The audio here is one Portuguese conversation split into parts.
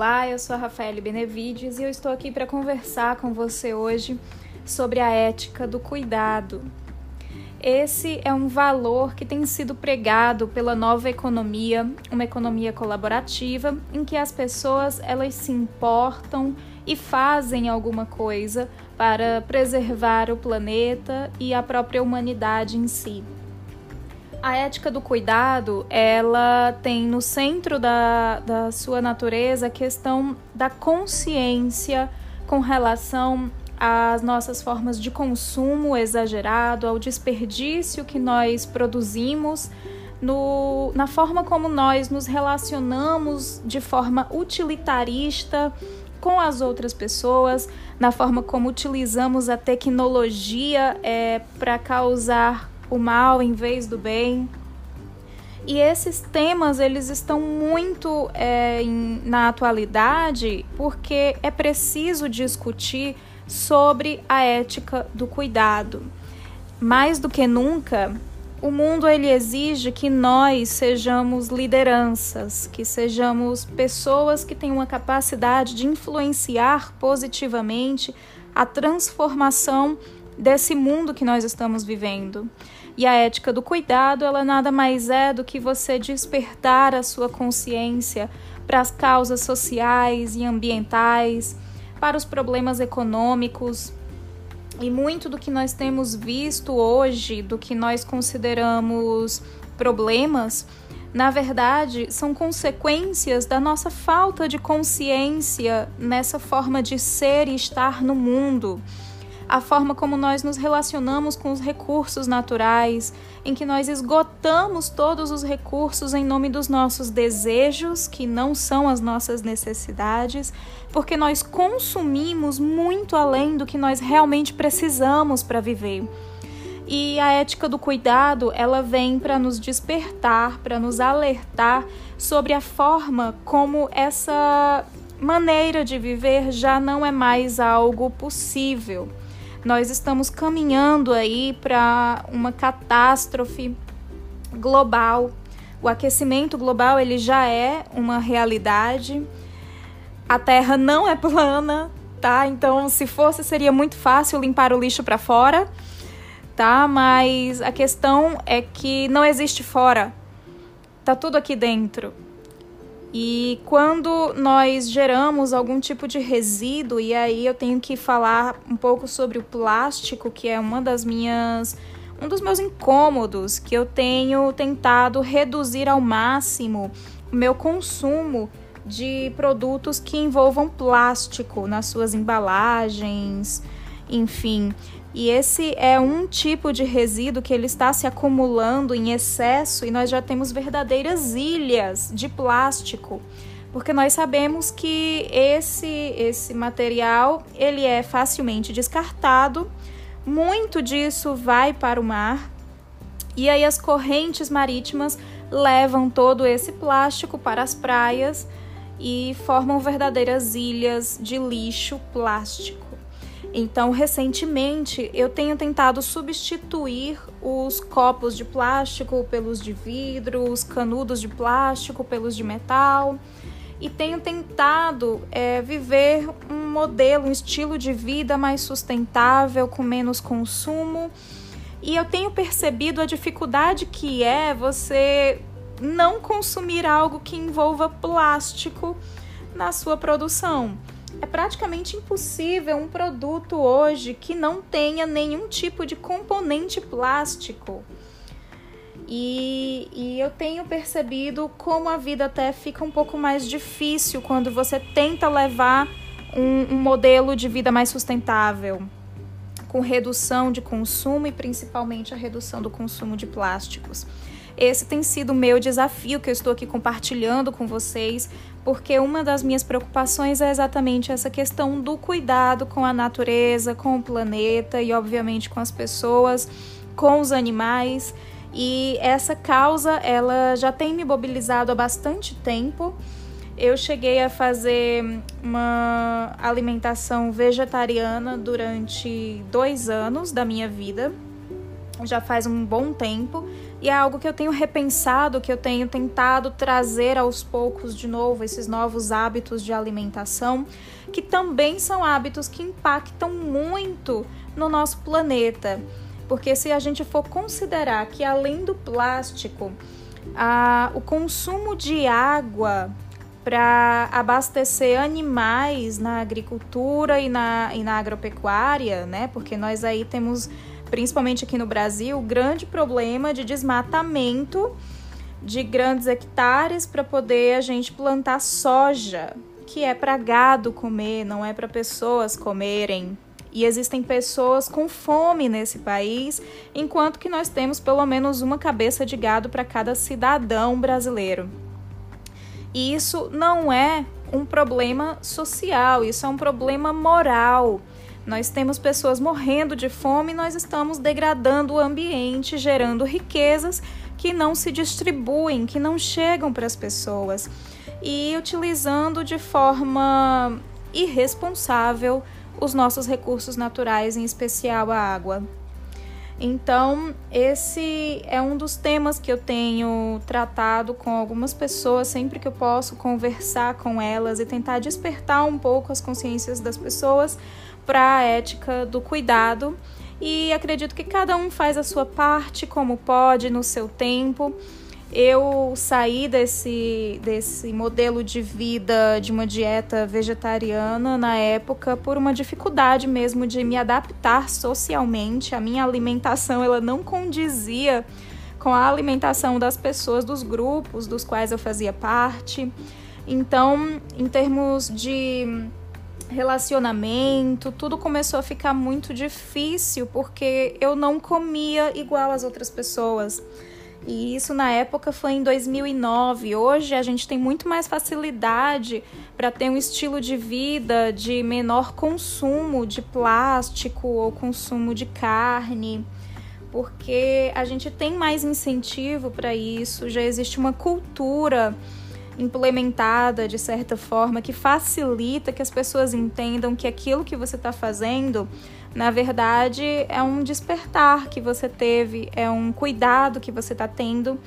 Olá, eu sou a Rafaele Benevides e eu estou aqui para conversar com você hoje sobre a ética do cuidado. Esse é um valor que tem sido pregado pela nova economia, uma economia colaborativa em que as pessoas elas se importam e fazem alguma coisa para preservar o planeta e a própria humanidade em si. A ética do cuidado, ela tem no centro da, da sua natureza a questão da consciência com relação às nossas formas de consumo exagerado, ao desperdício que nós produzimos, no, na forma como nós nos relacionamos de forma utilitarista com as outras pessoas, na forma como utilizamos a tecnologia é, para causar o mal em vez do bem. E esses temas eles estão muito é, em, na atualidade porque é preciso discutir sobre a ética do cuidado. Mais do que nunca, o mundo ele exige que nós sejamos lideranças, que sejamos pessoas que têm uma capacidade de influenciar positivamente a transformação desse mundo que nós estamos vivendo. E a ética do cuidado, ela nada mais é do que você despertar a sua consciência para as causas sociais e ambientais, para os problemas econômicos. E muito do que nós temos visto hoje, do que nós consideramos problemas, na verdade, são consequências da nossa falta de consciência nessa forma de ser e estar no mundo a forma como nós nos relacionamos com os recursos naturais, em que nós esgotamos todos os recursos em nome dos nossos desejos, que não são as nossas necessidades, porque nós consumimos muito além do que nós realmente precisamos para viver. E a ética do cuidado, ela vem para nos despertar, para nos alertar sobre a forma como essa maneira de viver já não é mais algo possível nós estamos caminhando aí para uma catástrofe global. O aquecimento global ele já é uma realidade. A Terra não é plana, tá? Então, se fosse, seria muito fácil limpar o lixo para fora, tá? Mas a questão é que não existe fora. Tá tudo aqui dentro. E quando nós geramos algum tipo de resíduo, e aí eu tenho que falar um pouco sobre o plástico, que é uma das minhas um dos meus incômodos, que eu tenho tentado reduzir ao máximo o meu consumo de produtos que envolvam plástico nas suas embalagens, enfim. E esse é um tipo de resíduo que ele está se acumulando em excesso e nós já temos verdadeiras ilhas de plástico, porque nós sabemos que esse esse material ele é facilmente descartado, muito disso vai para o mar e aí as correntes marítimas levam todo esse plástico para as praias e formam verdadeiras ilhas de lixo plástico. Então, recentemente, eu tenho tentado substituir os copos de plástico pelos de vidro, os canudos de plástico pelos de metal, e tenho tentado é, viver um modelo, um estilo de vida mais sustentável, com menos consumo. E eu tenho percebido a dificuldade que é você não consumir algo que envolva plástico na sua produção. É praticamente impossível um produto hoje que não tenha nenhum tipo de componente plástico. E, e, eu tenho percebido como a vida até fica um pouco mais difícil quando você tenta levar um, um modelo de vida mais sustentável, com redução de consumo e principalmente a redução do consumo de plásticos. Esse tem sido o meu desafio que eu estou aqui compartilhando com vocês, porque uma das minhas preocupações é exatamente essa questão do cuidado com a natureza, com o planeta e, obviamente, com as pessoas, com os animais. E essa causa, ela já tem me mobilizado há bastante tempo. Eu cheguei a fazer uma alimentação vegetariana durante dois anos da minha vida, já faz um bom tempo e é algo que eu tenho repensado, que eu tenho tentado trazer aos poucos de novo esses novos hábitos de alimentação, que também são hábitos que impactam muito no nosso planeta. Porque se a gente for considerar que além do plástico, a, o consumo de água para abastecer animais na agricultura e na, e na agropecuária, né? Porque nós aí temos principalmente aqui no Brasil, o grande problema de desmatamento de grandes hectares para poder a gente plantar soja, que é para gado comer, não é para pessoas comerem. E existem pessoas com fome nesse país, enquanto que nós temos pelo menos uma cabeça de gado para cada cidadão brasileiro. E isso não é um problema social, isso é um problema moral. Nós temos pessoas morrendo de fome, nós estamos degradando o ambiente, gerando riquezas que não se distribuem, que não chegam para as pessoas e utilizando de forma irresponsável os nossos recursos naturais, em especial a água. Então, esse é um dos temas que eu tenho tratado com algumas pessoas sempre que eu posso conversar com elas e tentar despertar um pouco as consciências das pessoas para a ética do cuidado. E acredito que cada um faz a sua parte como pode no seu tempo. Eu saí desse, desse modelo de vida, de uma dieta vegetariana na época, por uma dificuldade mesmo de me adaptar socialmente. A minha alimentação ela não condizia com a alimentação das pessoas dos grupos dos quais eu fazia parte. Então, em termos de relacionamento, tudo começou a ficar muito difícil porque eu não comia igual as outras pessoas. E isso na época foi em 2009. Hoje a gente tem muito mais facilidade para ter um estilo de vida de menor consumo de plástico ou consumo de carne, porque a gente tem mais incentivo para isso, já existe uma cultura implementada de certa forma que facilita que as pessoas entendam que aquilo que você está fazendo, na verdade, é um despertar que você teve, é um cuidado que você está tendo.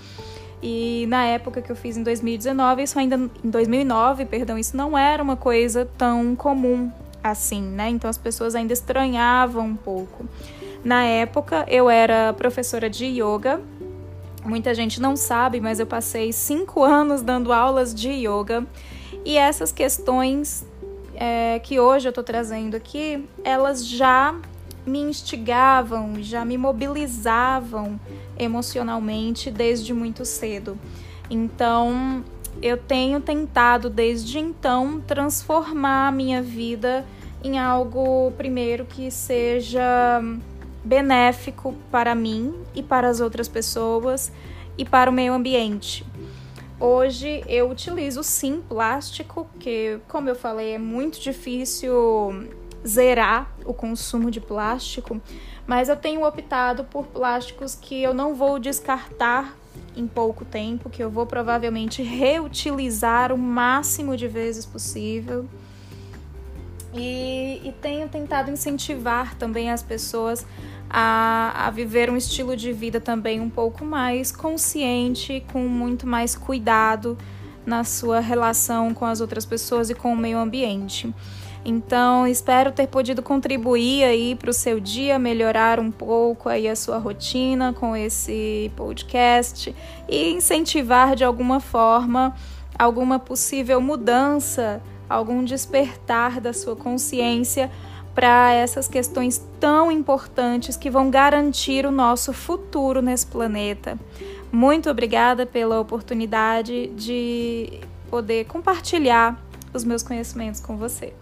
E na época que eu fiz em 2019, isso ainda em 2009, perdão, isso não era uma coisa tão comum assim, né? Então as pessoas ainda estranhavam um pouco. Na época, eu era professora de yoga Muita gente não sabe, mas eu passei cinco anos dando aulas de yoga e essas questões é, que hoje eu estou trazendo aqui, elas já me instigavam, já me mobilizavam emocionalmente desde muito cedo. Então, eu tenho tentado desde então transformar a minha vida em algo primeiro que seja benéfico para mim e para as outras pessoas e para o meio ambiente. Hoje eu utilizo sim plástico, que, como eu falei, é muito difícil zerar o consumo de plástico, mas eu tenho optado por plásticos que eu não vou descartar em pouco tempo, que eu vou provavelmente reutilizar o máximo de vezes possível. E, e tenho tentado incentivar também as pessoas a, a viver um estilo de vida também um pouco mais consciente, com muito mais cuidado na sua relação com as outras pessoas e com o meio ambiente. Então, espero ter podido contribuir aí para o seu dia, melhorar um pouco aí a sua rotina com esse podcast e incentivar de alguma forma alguma possível mudança, algum despertar da sua consciência para essas questões tão importantes que vão garantir o nosso futuro nesse planeta. Muito obrigada pela oportunidade de poder compartilhar os meus conhecimentos com você.